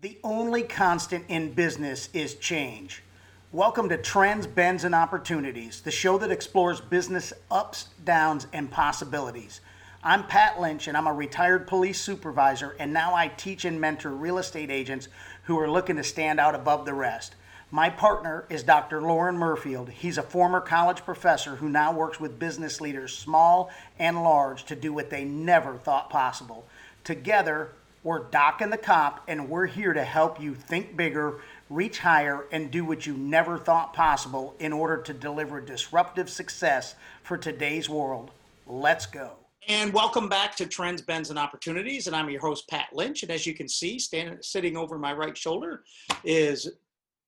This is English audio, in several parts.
The only constant in business is change. Welcome to Trends, Bends, and Opportunities, the show that explores business ups, downs, and possibilities. I'm Pat Lynch, and I'm a retired police supervisor, and now I teach and mentor real estate agents who are looking to stand out above the rest. My partner is Dr. Loren Murfield. He's a former college professor who now works with business leaders, small and large, to do what they never thought possible. Together, we're Doc and the Cop, and we're here to help you think bigger, reach higher, and do what you never thought possible in order to deliver disruptive success for today's world. Let's go. And welcome back to Trends, Bends, and Opportunities. And I'm your host, Pat Lynch. And as you can see, standing, sitting over my right shoulder is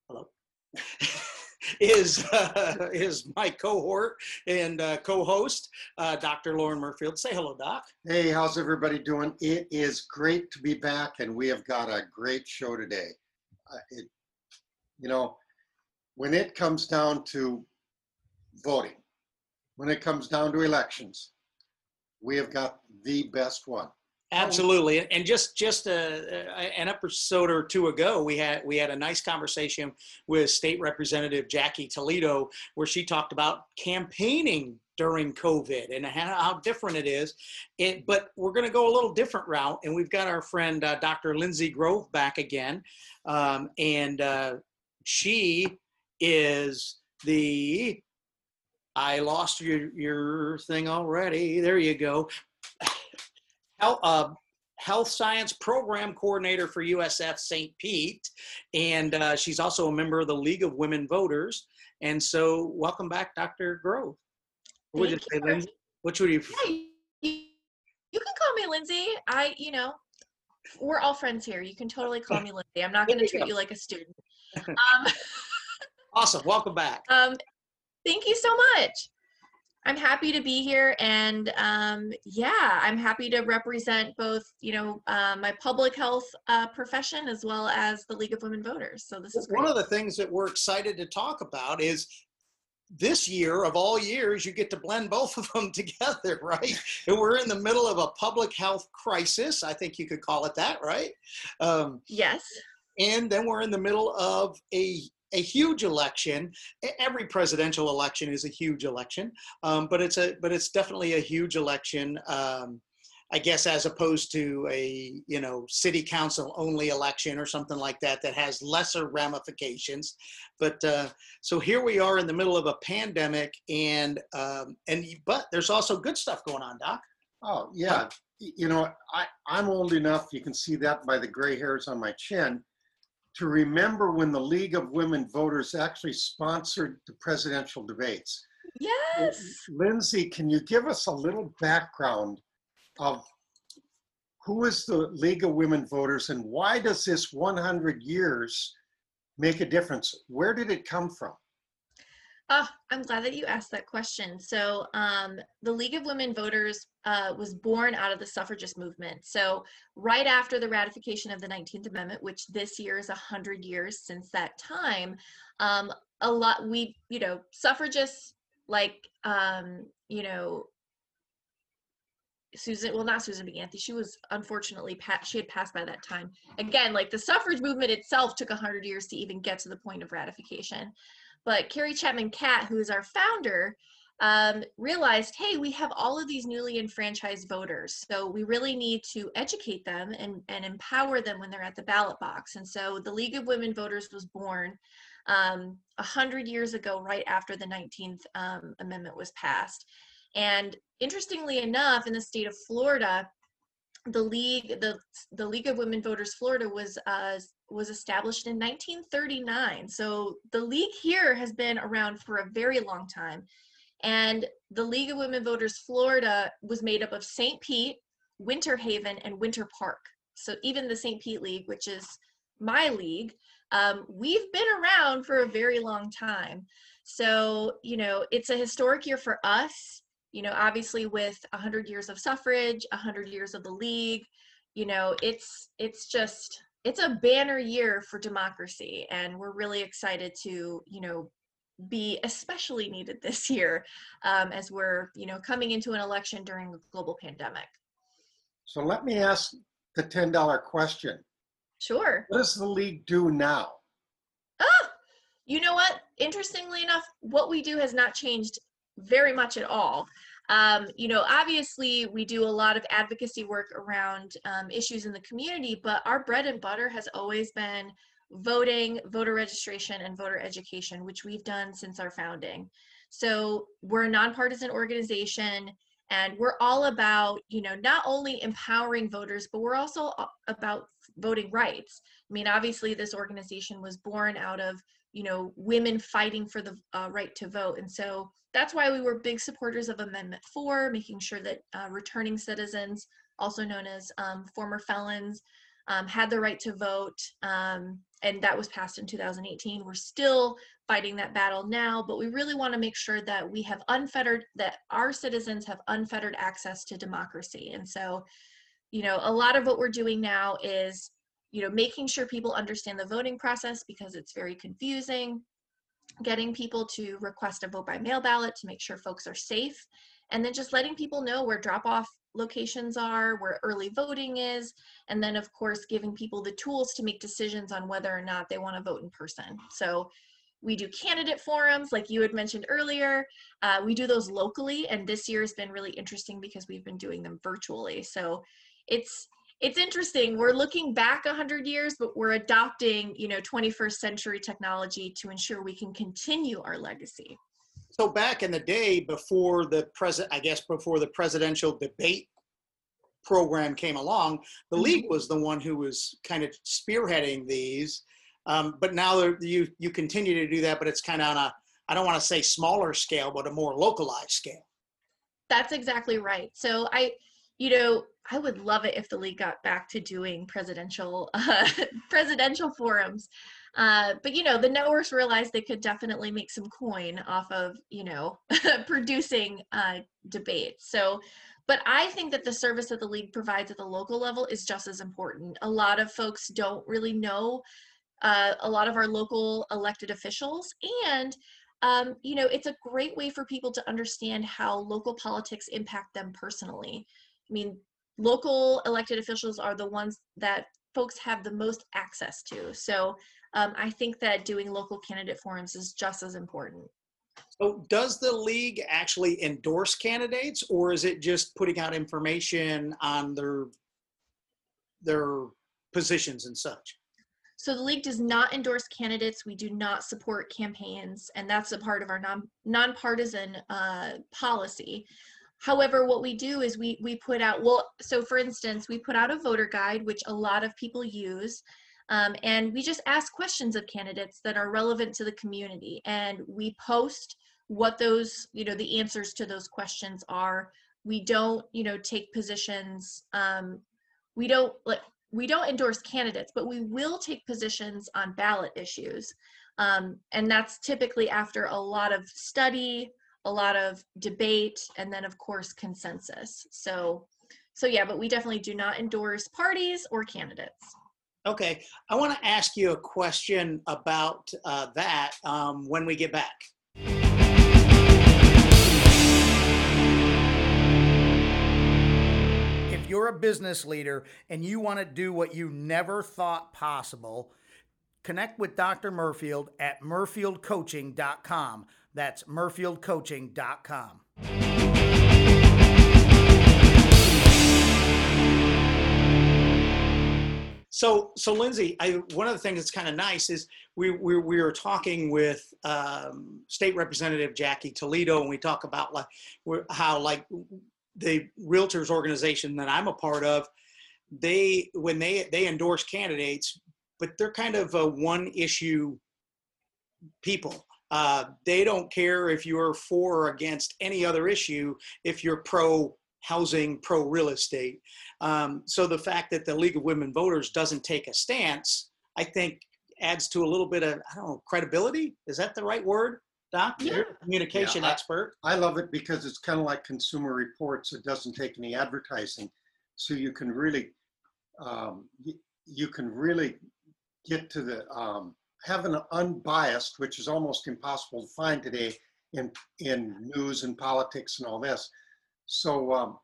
hello. is uh, is my cohort and uh, co-host, uh, Dr. Loren Murfield. Say hello, Doc. Hey, how's everybody doing? It is great to be back, and we have got a great show today. Uh, it, you know, when it comes down to voting, when it comes down to elections, we have got the best one. Absolutely, and just just a, an episode or two ago, we had we had a nice conversation with State Representative Jackie Toledo, where she talked about campaigning during COVID and how, how different it is. It, but we're going to go a little different route, and we've got our friend uh, Dr. Lindsay Grove back again, um, and uh, she is the I lost your your thing already. There you go health, uh, health science program coordinator for USF St. Pete, and uh, she's also a member of the League of Women Voters. And so, welcome back, Dr. Grove. What would you say, Lindsay? What would you? Hey, you, you can call me Lindsay. I, you know, we're all friends here. You can totally call me Lindsay. I'm not going to treat you like a student. Um, awesome. Welcome back. Um, thank you so much. I'm happy to be here, and um, yeah, I'm happy to represent both, you know, uh, my public health uh, profession as well as the League of Women Voters. So this is great. one of the things that we're excited to talk about is this year of all years, you get to blend both of them together, right? And we're in the middle of a public health crisis. I think you could call it that, right? Um, yes. And then we're in the middle of a a huge election. Every presidential election is a huge election, um, but it's a but it's definitely a huge election. Um, I guess as opposed to a you know city council only election or something like that that has lesser ramifications. But uh, so here we are in the middle of a pandemic, and um, and but there's also good stuff going on, Doc. Oh yeah, you know I I'm old enough. You can see that by the gray hairs on my chin to remember when the League of Women Voters actually sponsored the presidential debates. Yes. Lindsay, can you give us a little background of who is the League of Women Voters and why does this 100 years make a difference? Where did it come from? Oh, I'm glad that you asked that question. So, um, the League of Women Voters uh, was born out of the suffragist movement. So, right after the ratification of the 19th Amendment, which this year is 100 years since that time, um, a lot, we, you know, suffragists like, um, you know, Susan, well, not Susan B. Anthony. She was unfortunately, she had passed by that time. Again, like the suffrage movement itself took 100 years to even get to the point of ratification. But Carrie Chapman Catt, who is our founder, um, realized, hey, we have all of these newly enfranchised voters. So we really need to educate them and, and empower them when they're at the ballot box. And so the League of Women Voters was born um, 100 years ago, right after the 19th um, Amendment was passed. And interestingly enough, in the state of Florida, the league the the league of women voters florida was uh, was established in 1939 so the league here has been around for a very long time. And the league of women voters florida was made up of st pete winter haven and winter park. So even the st pete league which is my league um, we've been around for a very long time. So you know it's a historic year for us you know obviously with 100 years of suffrage 100 years of the league you know it's it's just it's a banner year for democracy and we're really excited to you know be especially needed this year um, as we're you know coming into an election during a global pandemic so let me ask the $10 question Sure. What does the league do now? Ah, you know what? Interestingly enough, what we do has not changed very much at all. Um, you know, obviously, we do a lot of advocacy work around um, issues in the community, but our bread and butter has always been voting, voter registration, and voter education, which we've done since our founding. So we're a nonpartisan organization and we're all about you know not only empowering voters but we're also about voting rights i mean obviously this organization was born out of you know women fighting for the uh, right to vote and so that's why we were big supporters of amendment 4 making sure that uh, returning citizens also known as um, former felons um, had the right to vote, um, and that was passed in 2018. We're still fighting that battle now, but we really want to make sure that we have unfettered, that our citizens have unfettered access to democracy. And so, you know, a lot of what we're doing now is, you know, making sure people understand the voting process because it's very confusing, getting people to request a vote by mail ballot to make sure folks are safe, and then just letting people know where drop off locations are, where early voting is, and then of course giving people the tools to make decisions on whether or not they want to vote in person. So we do candidate forums like you had mentioned earlier. Uh, we do those locally and this year has been really interesting because we've been doing them virtually. So it's it's interesting. We're looking back 100 years, but we're adopting, you know, 21st century technology to ensure we can continue our legacy. So back in the day, before the president, I guess before the presidential debate program came along, the mm-hmm. league was the one who was kind of spearheading these. Um, but now you you continue to do that, but it's kind of on a I don't want to say smaller scale, but a more localized scale. That's exactly right. So I, you know, I would love it if the league got back to doing presidential uh, presidential forums. Uh, but you know, the networks realized they could definitely make some coin off of you know producing uh, debates. So, but I think that the service that the league provides at the local level is just as important. A lot of folks don't really know uh, a lot of our local elected officials and um, you know it's a great way for people to understand how local politics impact them personally i mean local elected officials are the ones that folks have the most access to so um, I think that doing local candidate forums is just as important. So, does the league actually endorse candidates, or is it just putting out information on their their positions and such? So the league does not endorse candidates. We do not support campaigns, and that's a part of our non nonpartisan uh, policy. However, what we do is we we put out well. So for instance, we put out a voter guide, which a lot of people use. Um, and we just ask questions of candidates that are relevant to the community. And we post what those, you know, the answers to those questions are. We don't, you know, take positions. Um, we don't like we don't endorse candidates, but we will take positions on ballot issues. Um, and that's typically after a lot of study, a lot of debate, and then of course consensus. So, so yeah, but we definitely do not endorse parties or candidates. Okay, I want to ask you a question about uh, that um, when we get back. If you're a business leader and you want to do what you never thought possible, connect with Dr. Murfield at murfieldcoaching.com. That's murfieldcoaching.com. So, so Lindsay, I, one of the things that's kind of nice is we, we, we were talking with um, State Representative Jackie Toledo, and we talk about like how like the realtors organization that I'm a part of, they when they they endorse candidates, but they're kind of a one issue people. Uh, they don't care if you're for or against any other issue if you're pro housing, pro real estate. Um, so the fact that the League of Women Voters doesn't take a stance, I think, adds to a little bit of I don't know credibility. Is that the right word, Doc? Yeah. communication yeah, expert. I love it because it's kind of like Consumer Reports. It doesn't take any advertising, so you can really, um, you, you, can really get to the um, have an unbiased, which is almost impossible to find today in in news and politics and all this. So um,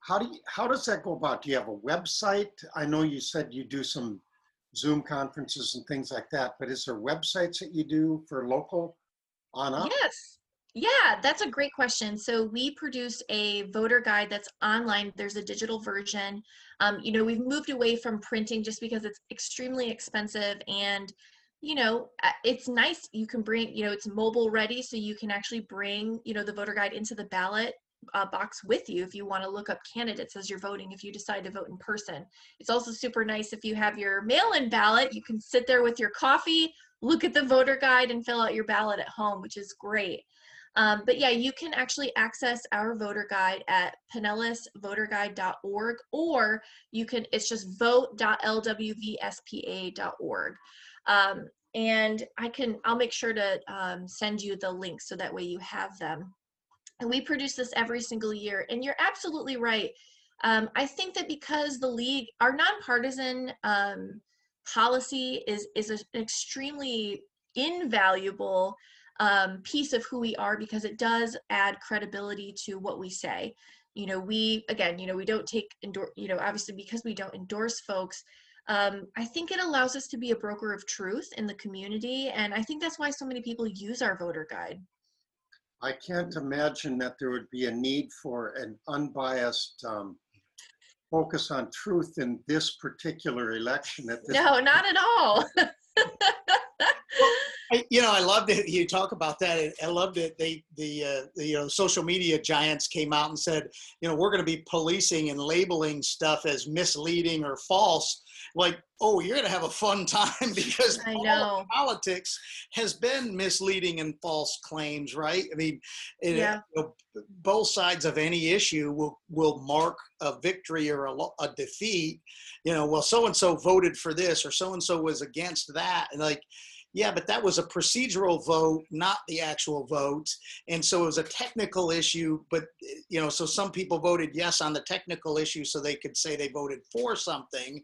how do you, how does that go about? Do you have a website? I know you said you do some Zoom conferences and things like that. But is there websites that you do for local on up? Yes. Yeah, that's a great question. So we produce a voter guide that's online. There's a digital version. Um, you know, we've moved away from printing just because it's extremely expensive and you know, uh, it's nice. You can bring, you know, it's mobile ready, so you can actually bring, you know, the voter guide into the ballot uh, box with you if you want to look up candidates as you're voting if you decide to vote in person. It's also super nice if you have your mail in ballot, you can sit there with your coffee, look at the voter guide, and fill out your ballot at home, which is great. Um, but yeah, you can actually access our voter guide at pinellasvoterguide.org or you can, it's just vote.lwvspa.org. Um, and I can, I'll make sure to um, send you the links so that way you have them. And we produce this every single year. And you're absolutely right. Um, I think that because the league, our nonpartisan um, policy is is an extremely invaluable um, piece of who we are because it does add credibility to what we say. You know, we again, you know, we don't take endorse. You know, obviously because we don't endorse folks. Um, I think it allows us to be a broker of truth in the community, and I think that's why so many people use our voter guide. I can't imagine that there would be a need for an unbiased um, focus on truth in this particular election. At this no, not at all. You know, I love that you talk about that. I love that they, the, uh, the, you know, social media giants came out and said, you know, we're going to be policing and labeling stuff as misleading or false. Like, oh, you're going to have a fun time because I know politics has been misleading and false claims, right? I mean, it, yeah. you know, both sides of any issue will will mark a victory or a, a defeat. You know, well, so and so voted for this or so and so was against that, and like yeah, but that was a procedural vote, not the actual vote. And so it was a technical issue, but you know, so some people voted yes on the technical issue so they could say they voted for something,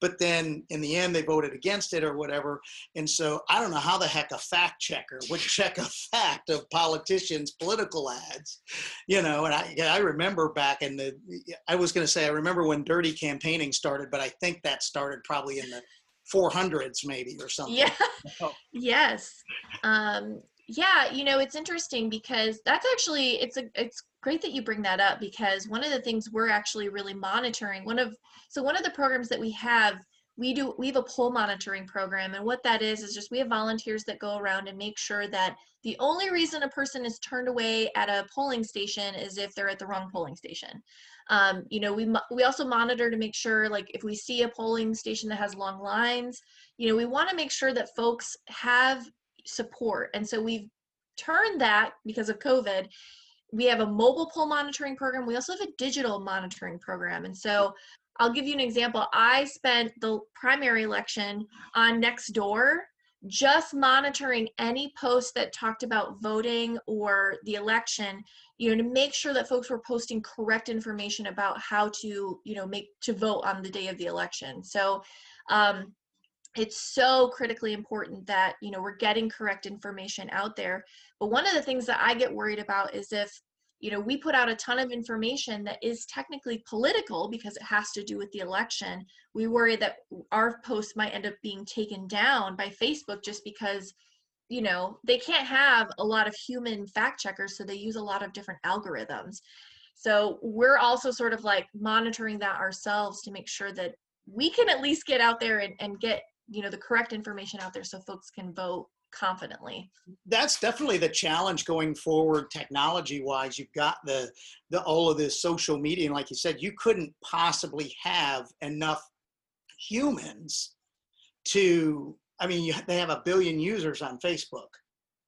but then in the end they voted against it or whatever. And so I don't know how the heck a fact checker would check a fact of politicians' political ads, you know, and I, I remember back in the, I was going to say, I remember when dirty campaigning started, but I think that started probably in the 400s maybe or something. Yeah. yes. Um, yeah, you know, it's interesting because that's actually it's a it's great that you bring that up because one of the things we're actually really monitoring one of so one of the programs that we have we do we have a poll monitoring program and what that is is just we have volunteers that go around and make sure that the only reason a person is turned away at a polling station is if they're at the wrong polling station um, you know we we also monitor to make sure like if we see a polling station that has long lines you know we want to make sure that folks have support. And so we've turned that because of covid we have a mobile poll monitoring program. We also have a digital monitoring program. And so I'll give you an example. I spent the primary election on Nextdoor just monitoring any posts that talked about voting or the election, you know, to make sure that folks were posting correct information about how to, you know, make to vote on the day of the election. So um, it's so critically important that, you know, we're getting correct information out there. But one of the things that I get worried about is if you know we put out a ton of information that is technically political because it has to do with the election. We worry that our post might end up being taken down by facebook just because you know they can't have a lot of human fact checkers so they use a lot of different algorithms. So we're also sort of like monitoring that ourselves to make sure that we can at least get out there and, and get you know the correct information out there so folks can vote confidently. That's definitely the challenge going forward technology wise you've got the the all of this social media and like you said you couldn't possibly have enough humans to i mean you, they have a billion users on facebook.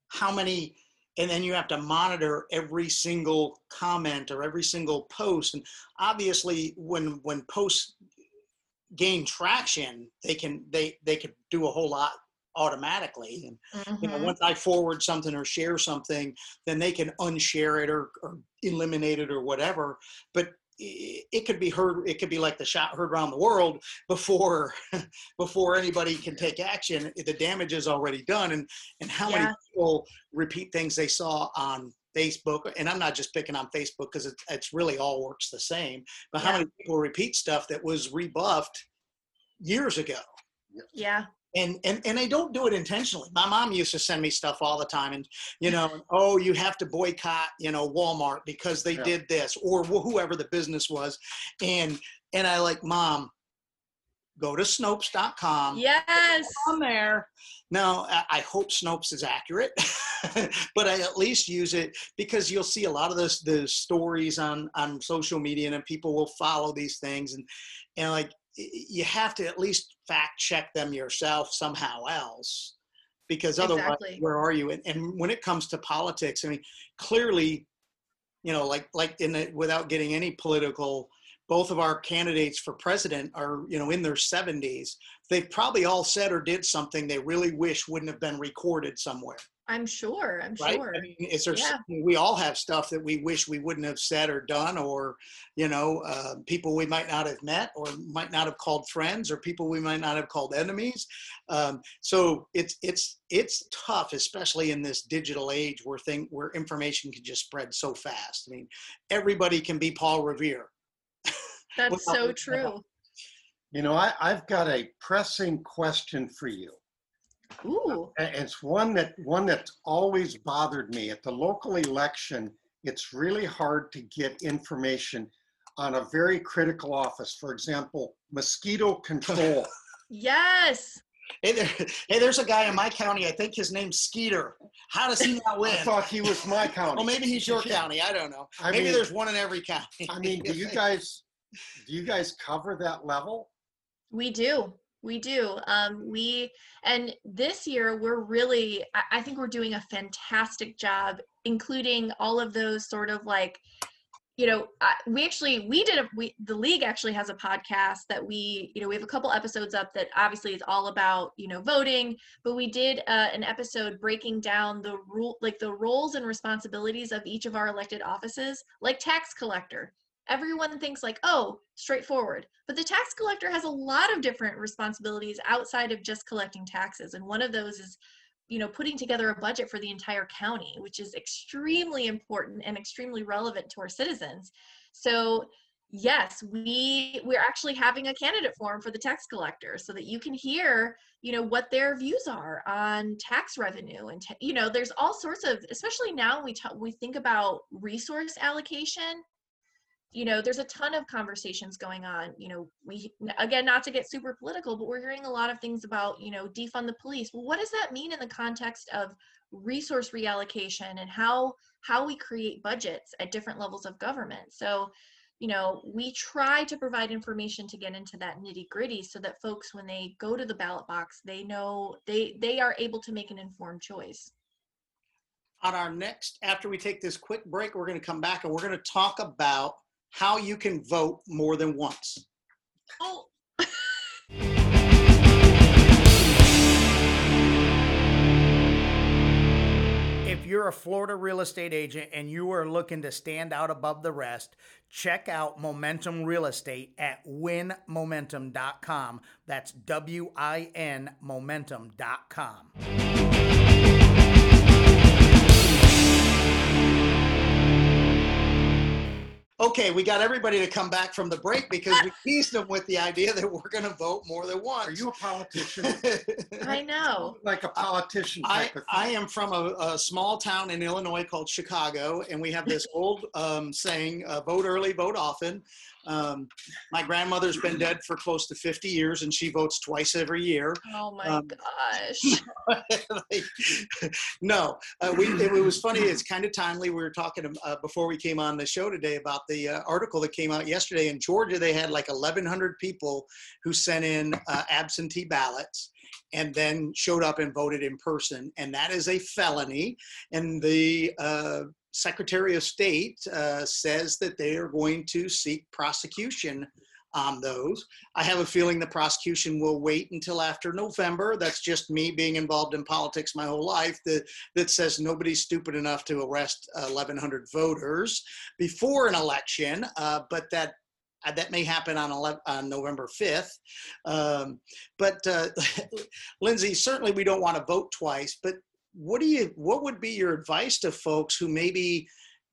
How many and then you have to monitor every single comment or every single post and obviously when when posts gain traction they can they they could do a whole lot automatically. And mm-hmm. you know, mm-hmm. once I forward something or share something, then they can unshare it or, or eliminate it or whatever. But it could be heard it could be like the shot heard around the world before before anybody can take action the damage is already done and and how yeah. many people repeat things they saw on facebook and i'm not just picking on facebook because it, it's really all works the same but yeah. how many people repeat stuff that was rebuffed years ago Yeah. And and and they don't do it intentionally. My mom used to send me stuff all the time, and you know, oh, you have to boycott, you know, Walmart because they Yeah. did this, or whoever the business was, and and I like, mom, go to Snopes.com. Yes. On there. Now, I, I hope Snopes is accurate, but I at least use it because you'll see a lot of this the stories on on social media, and people will follow these things, and and like you have to at least fact check them yourself somehow else because otherwise Exactly. where are you? And, and when it comes to politics i mean clearly you know like like in the, without getting any political both of our candidates for president are you know in their 70s they've probably all said or did something they really wish wouldn't have been recorded somewhere I'm sure. I'm right sure. i mean is there Yeah. we all have stuff that we wish we wouldn't have said or done or you know uh, people we might not have met or might not have called friends or people we might not have called enemies um, so it's it's it's tough especially in this digital age where thing where information can just spread so fast i mean everybody can be paul revere That's so true. You know, I, I've got a pressing question for you. Ooh. And it's one that one that's always bothered me. At the local election, it's really hard to get information on a very critical office. For example, mosquito control. Yes. hey, there, hey there's a guy in my county i think his name's skeeter how does he not win? I thought he was my county. well maybe he's your county i don't know I maybe mean- there's one in every county I mean, do you guys do you guys cover that level? We do. We do. Um, we and this year we're really. I, think we're doing a fantastic job, including all of those sort of like, you know, we actually we did a we the league actually has a podcast that we you know we have a couple episodes up that obviously is all about you know voting, but we did uh, an episode breaking down the rule like the roles and responsibilities of each of our elected offices, like tax collector everyone thinks like oh straightforward. But the tax collector has a lot of different responsibilities outside of just collecting taxes and one of those is you know putting together a budget for the entire county which is extremely important and extremely relevant to our citizens. So yes we we're actually having a candidate forum for the tax collector so that you can hear you know what their views are on tax revenue and ta- you know there's all sorts of especially now we talk we think about resource allocation you know there's a ton of conversations going on you know we again not to get super political but we're hearing a lot of things about you know defund the police. Well what does that mean in the context of resource reallocation and how how we create budgets at different levels of government? So you know we try to provide information to get into that nitty gritty so that folks when they go to the ballot box they know they they are able to make an informed choice. On our next, after we take this quick break, we're going to come back and we're going to talk about how you can vote more than once. oh If you're a Florida real estate agent and you are looking to stand out above the rest, check out Momentum Real Estate at winmomentum.com. That's W I N momentum.com. Okay, we got everybody to come back from the break because we teased them with the idea that we're going to vote more than once. Are you a politician? i know like a politician I, of thing? I am from a, a small town in Illinois called Chicago, and we have this old um, saying, uh, vote early, vote often. Um, my grandmother's been dead for close to 50 years, and she votes twice every year. oh my Um, gosh Like, no, uh, we, it, was funny. It's kind of timely. We were talking uh, before we came on the show today about the uh, article that came out yesterday in Georgia. They had like 1,100 people who sent in uh, absentee ballots and then showed up and voted in person, and that is a felony. And the uh, Secretary of State uh, says that they are going to seek prosecution on those. I have a feeling the prosecution will wait until after November. That's just me being involved in politics my whole life that, that says nobody's stupid enough to arrest 1,100 voters before an election, uh, but that uh, that may happen on, 11, on November 5th. Um, but uh, Lindsay, certainly we don't want to vote twice, but what do you what would be your advice to folks who maybe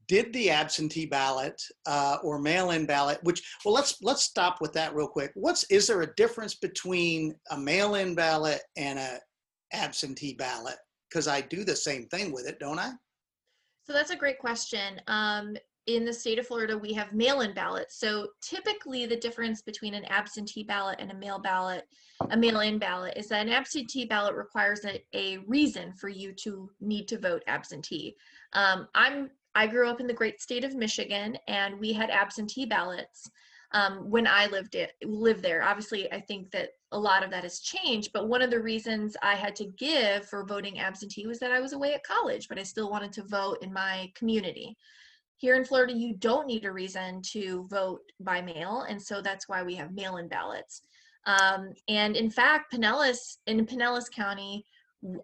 did the absentee ballot uh, or mail-in ballot, which well, let's let's stop with that real quick. What's is there a difference between a mail-in ballot and a absentee ballot? Because I do the same thing with it, don't I? So that's a great question. Um, in the state of Florida, we have mail-in ballots. So typically the difference between an absentee ballot and a mail ballot, a mail-in ballot is that an absentee ballot requires a, a reason for you to need to vote absentee. Um, I'm I grew up in the great state of Michigan and we had absentee ballots um, when I lived it lived there. Obviously, I think that a lot of that has changed, but one of the reasons I had to give for voting absentee was that I was away at college, but I still wanted to vote in my community. Here in Florida, you don't need a reason to vote by mail, and so that's why we have mail-in ballots. Um, and in fact, Pinellas in Pinellas County,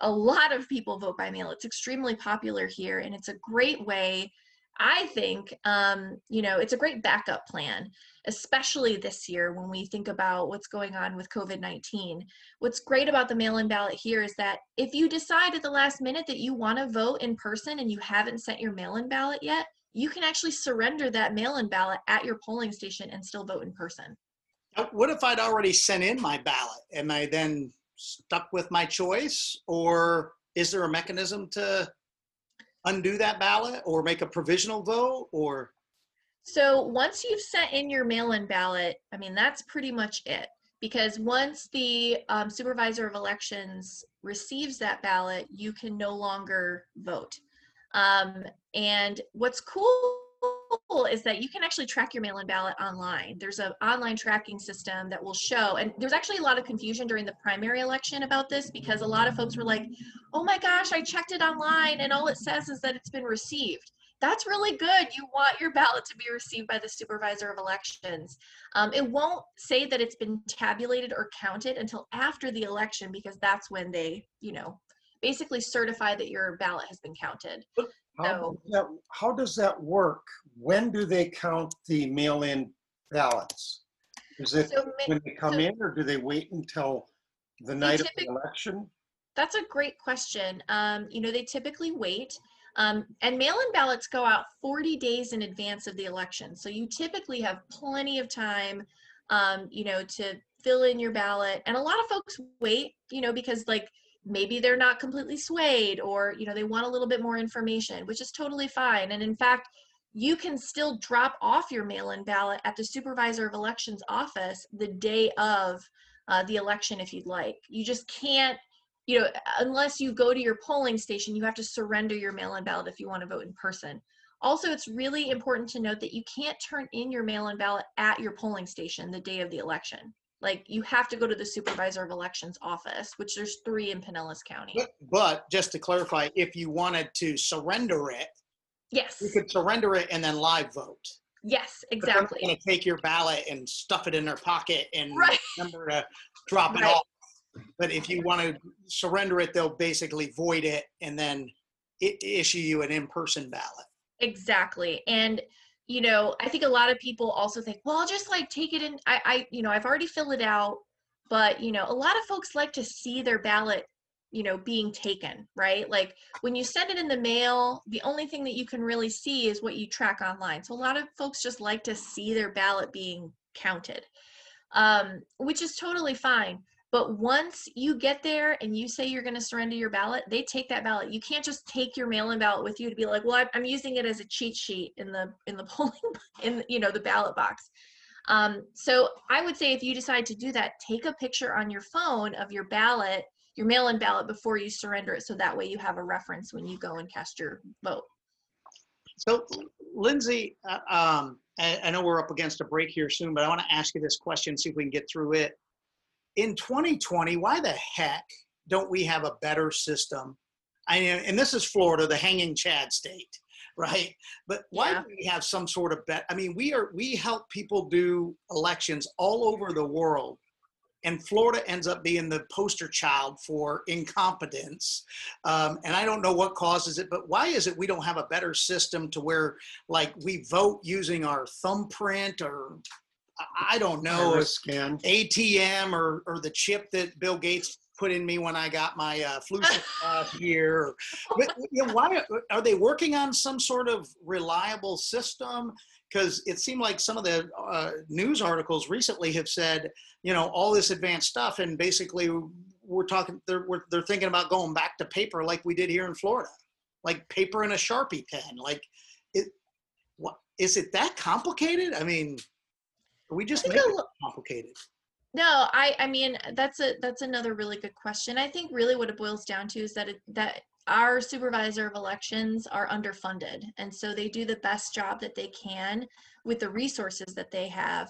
a lot of people vote by mail. It's extremely popular here, and it's a great way. I think, um, you know, it's a great backup plan, especially this year when we think about what's going on with COVID 19. What's great about the mail in ballot here is that if you decide at the last minute that you want to vote in person and you haven't sent your mail in ballot yet, you can actually surrender that mail-in ballot at your polling station and still vote in person. What if I'd already sent in my ballot? Am I then stuck with my choice or is there a mechanism to undo that ballot or make a provisional vote or? So once you've sent in your mail-in ballot, I mean, that's pretty much it. Because once the um, supervisor of elections receives that ballot, you can no longer vote. Um, and what's cool is that you can actually track your mail-in ballot online. There's an online tracking system that will show, and there's actually a lot of confusion during the primary election about this because a lot of folks were like, oh my gosh, I checked it online and all it says is that it's been received. That's really good. You want your ballot to be received by the supervisor of elections. Um, it won't say that it's been tabulated or counted until after the election because that's when they, you know, basically certify that your ballot has been counted. How, so, does that, how does that work? When do they count the mail-in ballots? Is it so, when they come so, in or do they wait until the night of the election? That's a great question. Um, you know, they typically wait. Um, and mail-in ballots go out 40 days in advance of the election. So you typically have plenty of time, um, you know, to fill in your ballot. And a lot of folks wait, you know, because like maybe they're not completely swayed or you know they want a little bit more information which is totally fine. And in fact you can still drop off your mail-in ballot at the supervisor of elections office the day of uh, the election if you'd like. You just can't you know unless you go to your polling station you have to surrender your mail-in ballot if you want to vote in person. Also it's really important to note that you can't turn in your mail-in ballot at your polling station the day of the election like you have to go to the supervisor of elections office, which there's three in Pinellas County. But, but just to clarify, if you wanted to surrender it, yes, you could surrender it and then live vote. Yes, exactly. Going to take your ballot and stuff it in their pocket and right. remember to drop it right. off. But if you want to surrender it, they'll basically void it and then it, issue you an in-person ballot. Exactly, and you know, I think a lot of people also think, well, I'll just like take it in. I, I, you know, I've already filled it out, but you know, a lot of folks like to see their ballot, you know, being taken, right? Like when you send it in the mail, the only thing that you can really see is what you track online. So a lot of folks just like to see their ballot being counted, um, which is totally fine. But once you get there and you say you're going to surrender your ballot, they take that ballot. You can't just take your mail-in ballot with you to be like, well, I'm using it as a cheat sheet in the in the polling in you know the ballot box. Um, so I would say if you decide to do that, take a picture on your phone of your ballot, your mail-in ballot before you surrender it, so that way you have a reference when you go and cast your vote. So, Lindsay, uh, um, I, I know we're up against a break here soon, but I want to ask you this question, see if we can get through it in 2020, why the heck don't we have a better system? I mean, and this is Florida, the hanging Chad state, right? But why yeah. do we have some sort of bet? I mean, we are we help people do elections all over the world, and Florida ends up being the poster child for incompetence. Um, and I don't know what causes it, but why is it we don't have a better system to where, like, we vote using our thumbprint or I don't know, scan. ATM or, or the chip that Bill Gates put in me when I got my uh, flu shot last year. But, you know, why are they working on some sort of reliable system? Because it seemed like some of the uh, news articles recently have said, you know, all this advanced stuff, and basically we're talking, they're we're, they're thinking about going back to paper like we did here in Florida, like paper and a sharpie pen. Like, it, what is it that complicated? I mean, we just make it complicated. No, I I mean that's a that's another really good question. I think really what it boils down to is that it, that our supervisor of elections are underfunded and so they do the best job that they can with the resources that they have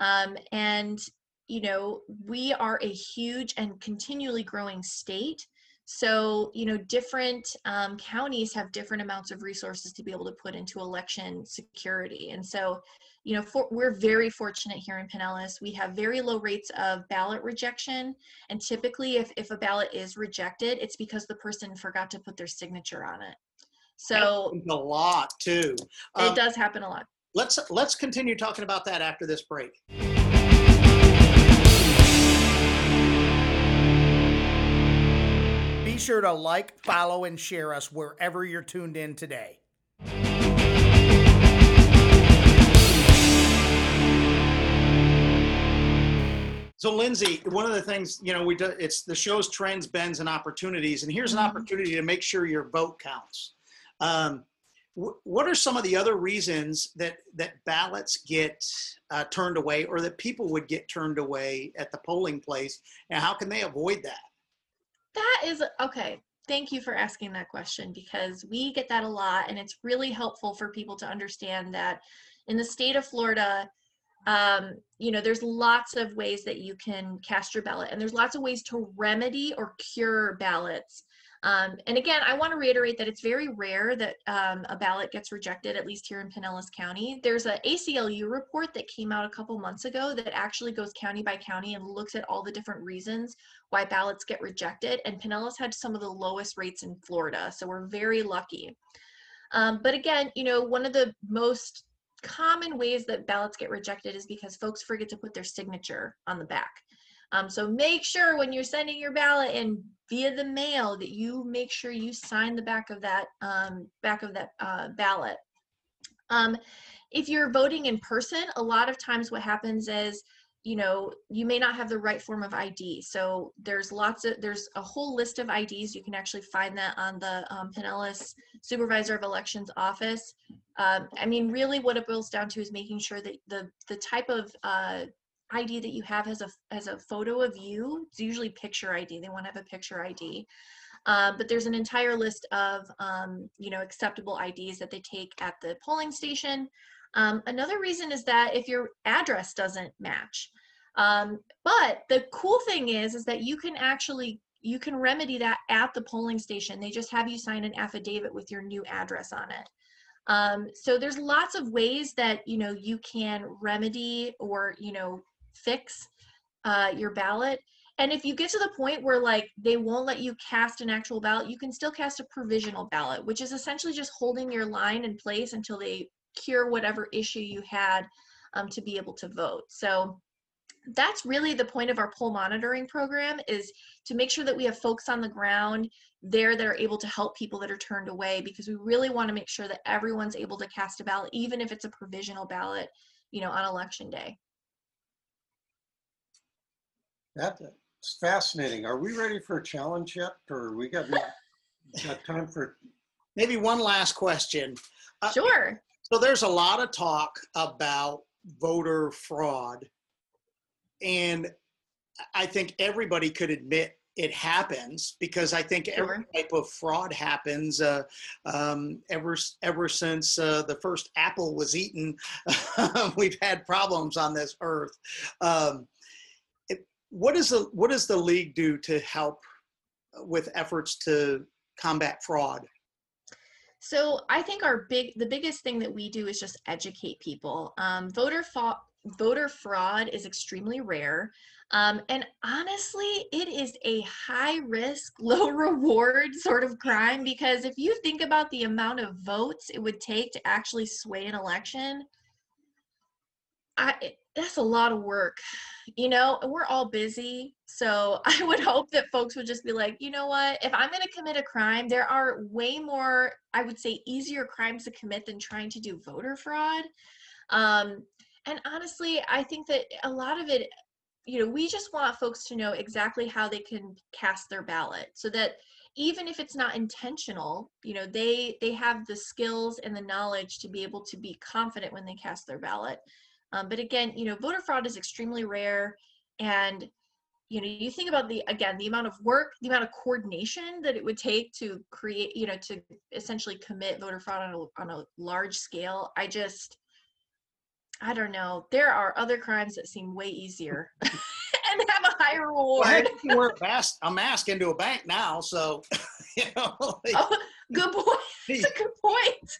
um, and you know we are a huge and continually growing state so you know different um, counties have different amounts of resources to be able to put into election security and so you know, for, we're very fortunate here in Pinellas. We have very low rates of ballot rejection. And typically, if, if a ballot is rejected, it's because the person forgot to put their signature on it. So a lot too. Um, it does happen a lot. Let's let's continue talking about that after this break. Be sure to like, follow, and share us wherever you're tuned in today. So, Lindsay, one of the things you know, we do it's the show's trends, bends, and opportunities, and here's an mm-hmm. opportunity to make sure your vote counts. Um, wh- what are some of the other reasons that that ballots get uh, turned away, or that people would get turned away at the polling place, and how can they avoid that? That is okay. Thank you for asking that question because we get that a lot, and it's really helpful for people to understand that in the state of Florida um, you know, there's lots of ways that you can cast your ballot, and there's lots of ways to remedy or cure ballots. Um, and again, I want to reiterate that it's very rare that um, a ballot gets rejected, at least here in Pinellas County. There's an ACLU report that came out a couple months ago that actually goes county by county and looks at all the different reasons why ballots get rejected. And Pinellas had some of the lowest rates in Florida, so we're very lucky. Um, but again, you know, one of the most common ways that ballots get rejected is because folks forget to put their signature on the back. Um, so make sure when you're sending your ballot in via the mail that you make sure you sign the back of that um, back of that uh, ballot. Um, if you're voting in person, a lot of times what happens is you know you may not have the right form of id so there's lots of there's a whole list of ids you can actually find that on the um, pinellas supervisor of elections office. Um, i mean really what it boils down to is making sure that the the type of uh, id that you have has a has a photo of you it's usually picture id they want to have a picture id um, but there's an entire list of um, you know acceptable ids that they take at the polling station um, another reason is that if your address doesn't match, um, but the cool thing is, is that you can actually you can remedy that at the polling station. They just have you sign an affidavit with your new address on it. Um, so there's lots of ways that you know you can remedy or you know fix uh, your ballot. And if you get to the point where like they won't let you cast an actual ballot, you can still cast a provisional ballot, which is essentially just holding your line in place until they cure whatever issue you had um, to be able to vote. So that's really the point of our poll monitoring program is to make sure that we have folks on the ground there that are able to help people that are turned away because we really want to make sure that everyone's able to cast a ballot even if it's a provisional ballot you know on election day that's fascinating are we ready for a challenge yet or we got, got time for maybe one last question uh, sure so there's a lot of talk about voter fraud. And I think everybody could admit it happens because I think every type of fraud happens uh, um, ever ever since uh, the first apple was eaten. we've had problems on this earth. Um, it, what does the what does the league do to help with efforts to combat fraud? So I think our big, the biggest thing that we do is just educate people. Um, voter fa- voter fraud is extremely rare. Um, and honestly, it is a high risk, low reward sort of crime because if you think about the amount of votes it would take to actually sway an election, I, that's a lot of work you know and we're all busy so i would hope that folks would just be like you know what? If i'm going to commit a crime there are way more i would say easier crimes to commit than trying to do voter fraud. Um, and honestly i think that a lot of it you know we just want folks to know exactly how they can cast their ballot so that even if it's not intentional you know they they have the skills and the knowledge to be able to be confident when they cast their ballot um, but again, you know, voter fraud is extremely rare. And, you know, you think about the, again, the amount of work, the amount of coordination that it would take to create, you know, to essentially commit voter fraud on a, on a large scale. I just, I don't know. There are other crimes that seem way easier and have a higher reward. Well, you can wear a mask, a mask into a bank now, so you know. oh, good point. That's a good point.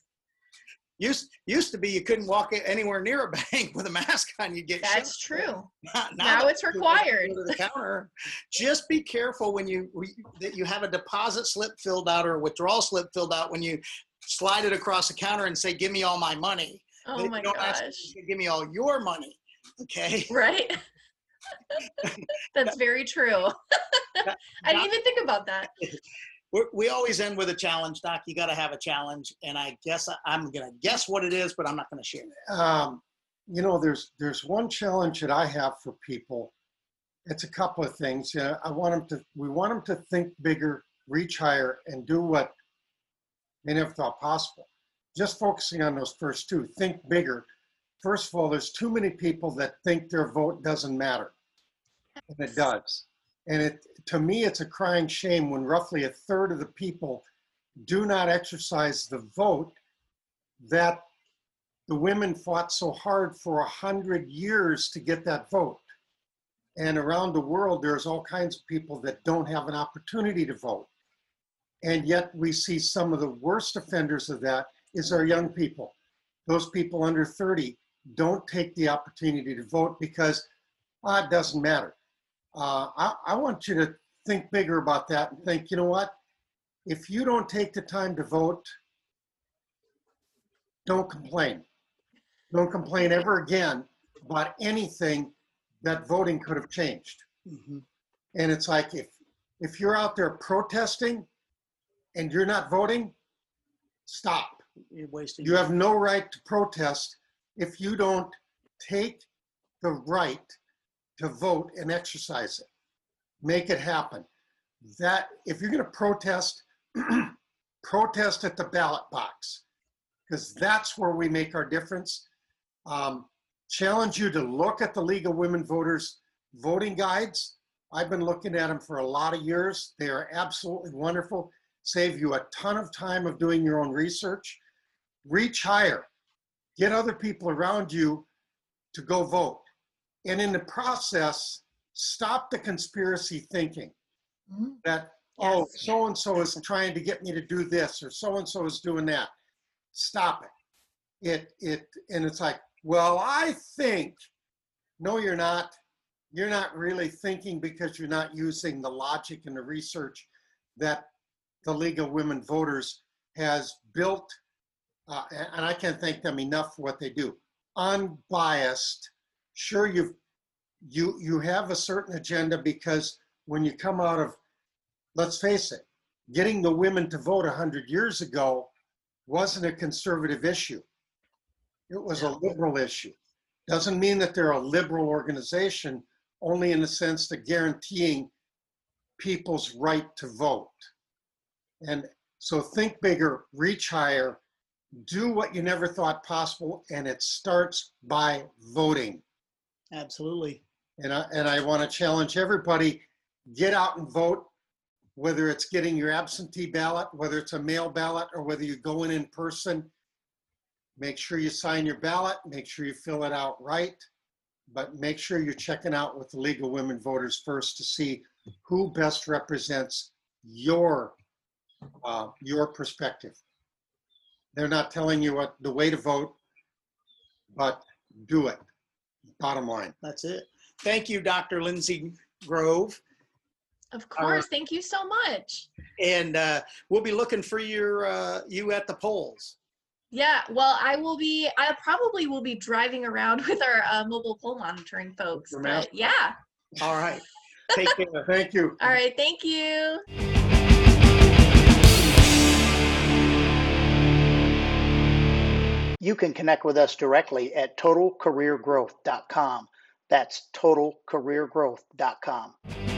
Used used to be you couldn't walk anywhere near a bank with a mask on. You get that's shot. true. Now, now it's required. To the counter. Just be careful when you that you have a deposit slip filled out or a withdrawal slip filled out when you slide it across the counter and say, "Give me all my money." Oh my gosh! Give me all your money. Okay. Right. that's very true. I didn't even think about that we're, we always end with a challenge, Doc. You got to have a challenge, and I guess I, am to guess what it is, but I'm not to share it. Um, you know, there's there's one challenge that I have for people. It's a couple of things. Uh, I want them to. We want them to think bigger, reach higher, and do what they never thought possible. Just focusing on those first two. Think bigger. First of all, there's too many people that think their vote doesn't matter, and it does. And it, to me, it's a crying shame when roughly a third of the people do not exercise the vote that the women fought so hard for a hundred years to get that vote. And around the world, there's all kinds of people that don't have an opportunity to vote. And yet we see some of the worst offenders of that is our young people. Those people under 30 don't take the opportunity to vote because ah, it doesn't matter uh, I, I want you to think bigger about that and think, you know what? If you don't take the time to vote, don't complain. Don't complain ever again about anything that voting could have changed. Mm-hmm. And it's like if if you're out there protesting and you're not voting, stop. You're wasting. You have no right to protest if you don't take the right to vote and exercise it. Make it happen. That if you're going to protest, protest at the ballot box because that's where we make our difference. Um, challenge you to look at the League of Women Voters voting guides. I've been looking at them for a lot of years. They are absolutely wonderful. Save you a ton of time of doing your own research. Reach higher. Get other people around you to go vote and in the process, stop the conspiracy thinking mm-hmm. that, oh, yes. oh, so and so is trying to get me to do this or so and so is doing that. Stop it. It, it, and it's like, well, I think, no, you're not. You're not really thinking because you're not using the logic and the research that the League of Women Voters has built. Uh, and I can't thank them enough for what they do. Unbiased sure you've you you have a certain agenda because when you come out of let's face it getting the women to vote 100 years ago wasn't a conservative issue. It was a liberal issue. Doesn't mean that they're a liberal organization only in the sense that guaranteeing people's right to vote. And so think bigger reach higher do what you never thought possible and it starts by voting Absolutely. And I, and I want to challenge everybody, get out and vote, whether it's getting your absentee ballot, whether it's a mail ballot, or whether you go in in person. Make sure you sign your ballot, make sure you fill it out right, but make sure you're checking out with the League of Women Voters first to see who best represents your, uh, your perspective. They're not telling you what the way to vote, but do it. Bottom line, that's it. Thank you, Dr. Lindsay Grove. Of course, uh, thank you so much. And uh, we'll be looking for your uh, you at the polls. Yeah, well, I will be. I probably will be driving around with our uh, mobile poll monitoring folks. But yeah. All right. Take care. Thank you. All right. Thank you. you can connect with us directly at totalcareergrowth.com. That's totalcareergrowth.com.